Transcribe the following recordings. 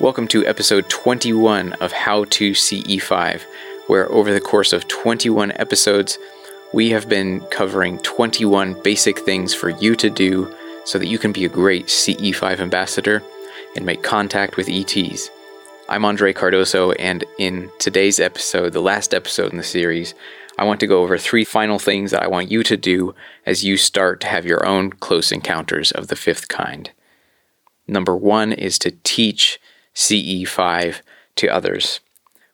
Welcome to episode 21 of How to CE5, where over the course of 21 episodes, we have been covering 21 basic things for you to do so that you can be a great CE5 ambassador and make contact with ETs. I'm Andre Cardoso, and in today's episode, the last episode in the series, I want to go over three final things that I want you to do as you start to have your own close encounters of the fifth kind. Number one is to teach CE5 to others.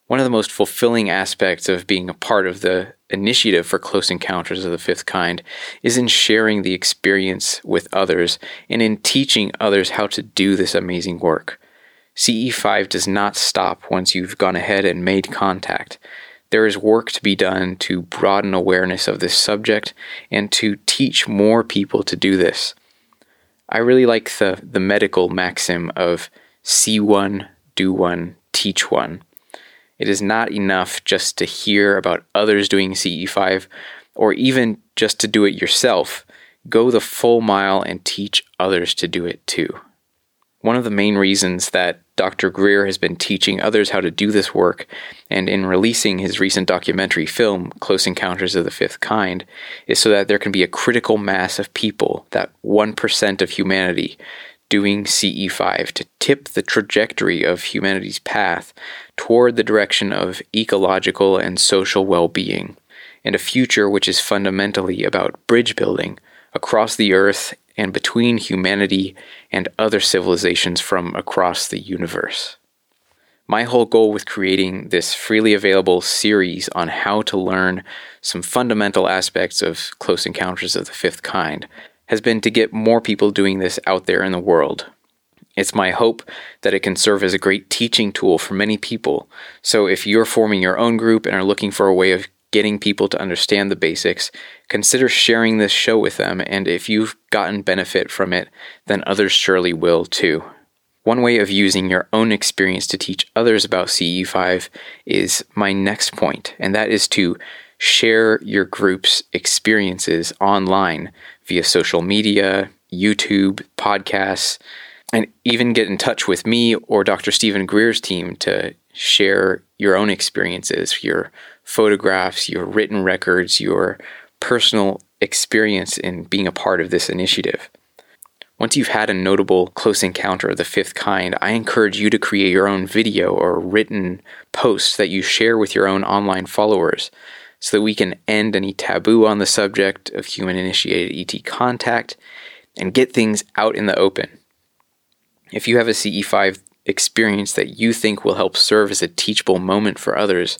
One of the most fulfilling aspects of being a part of the initiative for Close Encounters of the Fifth Kind is in sharing the experience with others and in teaching others how to do this amazing work. CE5 does not stop once you've gone ahead and made contact. There is work to be done to broaden awareness of this subject and to teach more people to do this. I really like the, the medical maxim of see one, do one, teach one. It is not enough just to hear about others doing CE5 or even just to do it yourself. Go the full mile and teach others to do it too. One of the main reasons that Dr. Greer has been teaching others how to do this work, and in releasing his recent documentary film, Close Encounters of the Fifth Kind, is so that there can be a critical mass of people, that 1% of humanity, doing CE5 to tip the trajectory of humanity's path toward the direction of ecological and social well being, and a future which is fundamentally about bridge building across the earth and between humanity and other civilizations from across the universe. My whole goal with creating this freely available series on how to learn some fundamental aspects of Close Encounters of the Fifth Kind has been to get more people doing this out there in the world. It's my hope that it can serve as a great teaching tool for many people. So if you're forming your own group and are looking for a way of getting people to understand the basics, consider sharing this show with them. And if you've gotten benefit from it, then others surely will too. One way of using your own experience to teach others about CE5 is my next point, and that is to share your group's experiences online via social media, YouTube, podcasts, and even get in touch with me or Dr. Steven Greer's team to share your own experiences, your photographs, your written records, your personal experience in being a part of this initiative. Once you've had a notable close encounter of the fifth kind, I encourage you to create your own video or written post that you share with your own online followers so that we can end any taboo on the subject of human initiated ET contact and get things out in the open. If you have a CE5 experience that you think will help serve as a teachable moment for others,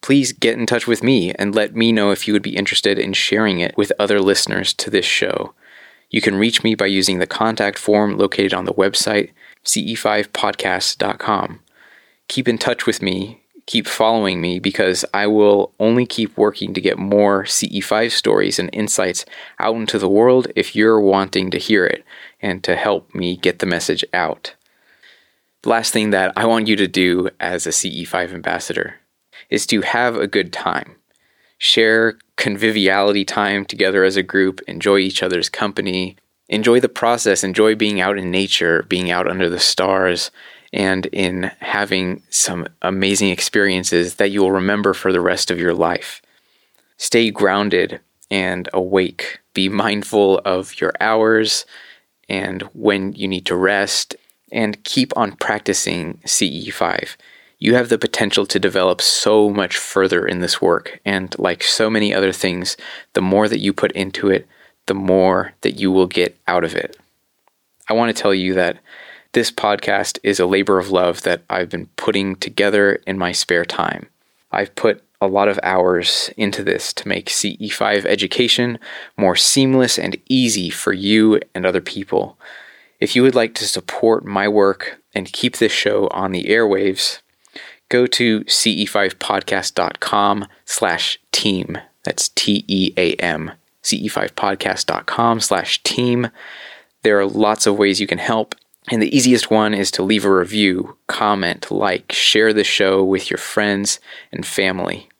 please get in touch with me and let me know if you would be interested in sharing it with other listeners to this show. You can reach me by using the contact form located on the website ce5podcast.com. Keep in touch with me keep following me because I will only keep working to get more CE5 stories and insights out into the world if you're wanting to hear it and to help me get the message out. The last thing that I want you to do as a CE5 ambassador is to have a good time. Share conviviality time together as a group, enjoy each other's company, enjoy the process, enjoy being out in nature, being out under the stars, and in having some amazing experiences that you will remember for the rest of your life. Stay grounded and awake. Be mindful of your hours and when you need to rest, and keep on practicing CE5. You have the potential to develop so much further in this work, and like so many other things, the more that you put into it, the more that you will get out of it. I want to tell you that this podcast is a labor of love that I've been putting together in my spare time. I've put a lot of hours into this to make CE5 education more seamless and easy for you and other people. If you would like to support my work and keep this show on the airwaves, go to ce5podcast.com slash team. That's T-E-A-M. ce5podcast.com slash team. There are lots of ways you can help, and the easiest one is to leave a review, comment, like, share the show with your friends and family.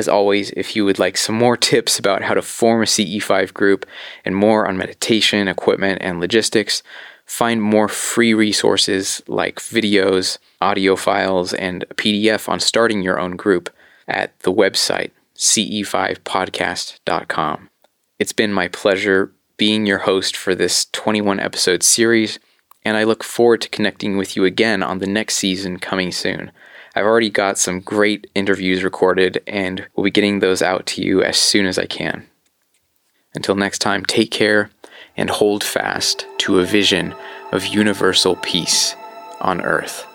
As always, if you would like some more tips about how to form a CE5 group and more on meditation, equipment, and logistics, Find more free resources like videos, audio files, and a PDF on starting your own group at the website ce5podcast.com. It's been my pleasure being your host for this 21 episode series, and I look forward to connecting with you again on the next season coming soon. I've already got some great interviews recorded, and we'll be getting those out to you as soon as I can. Until next time, take care and hold fast to a vision of universal peace on earth.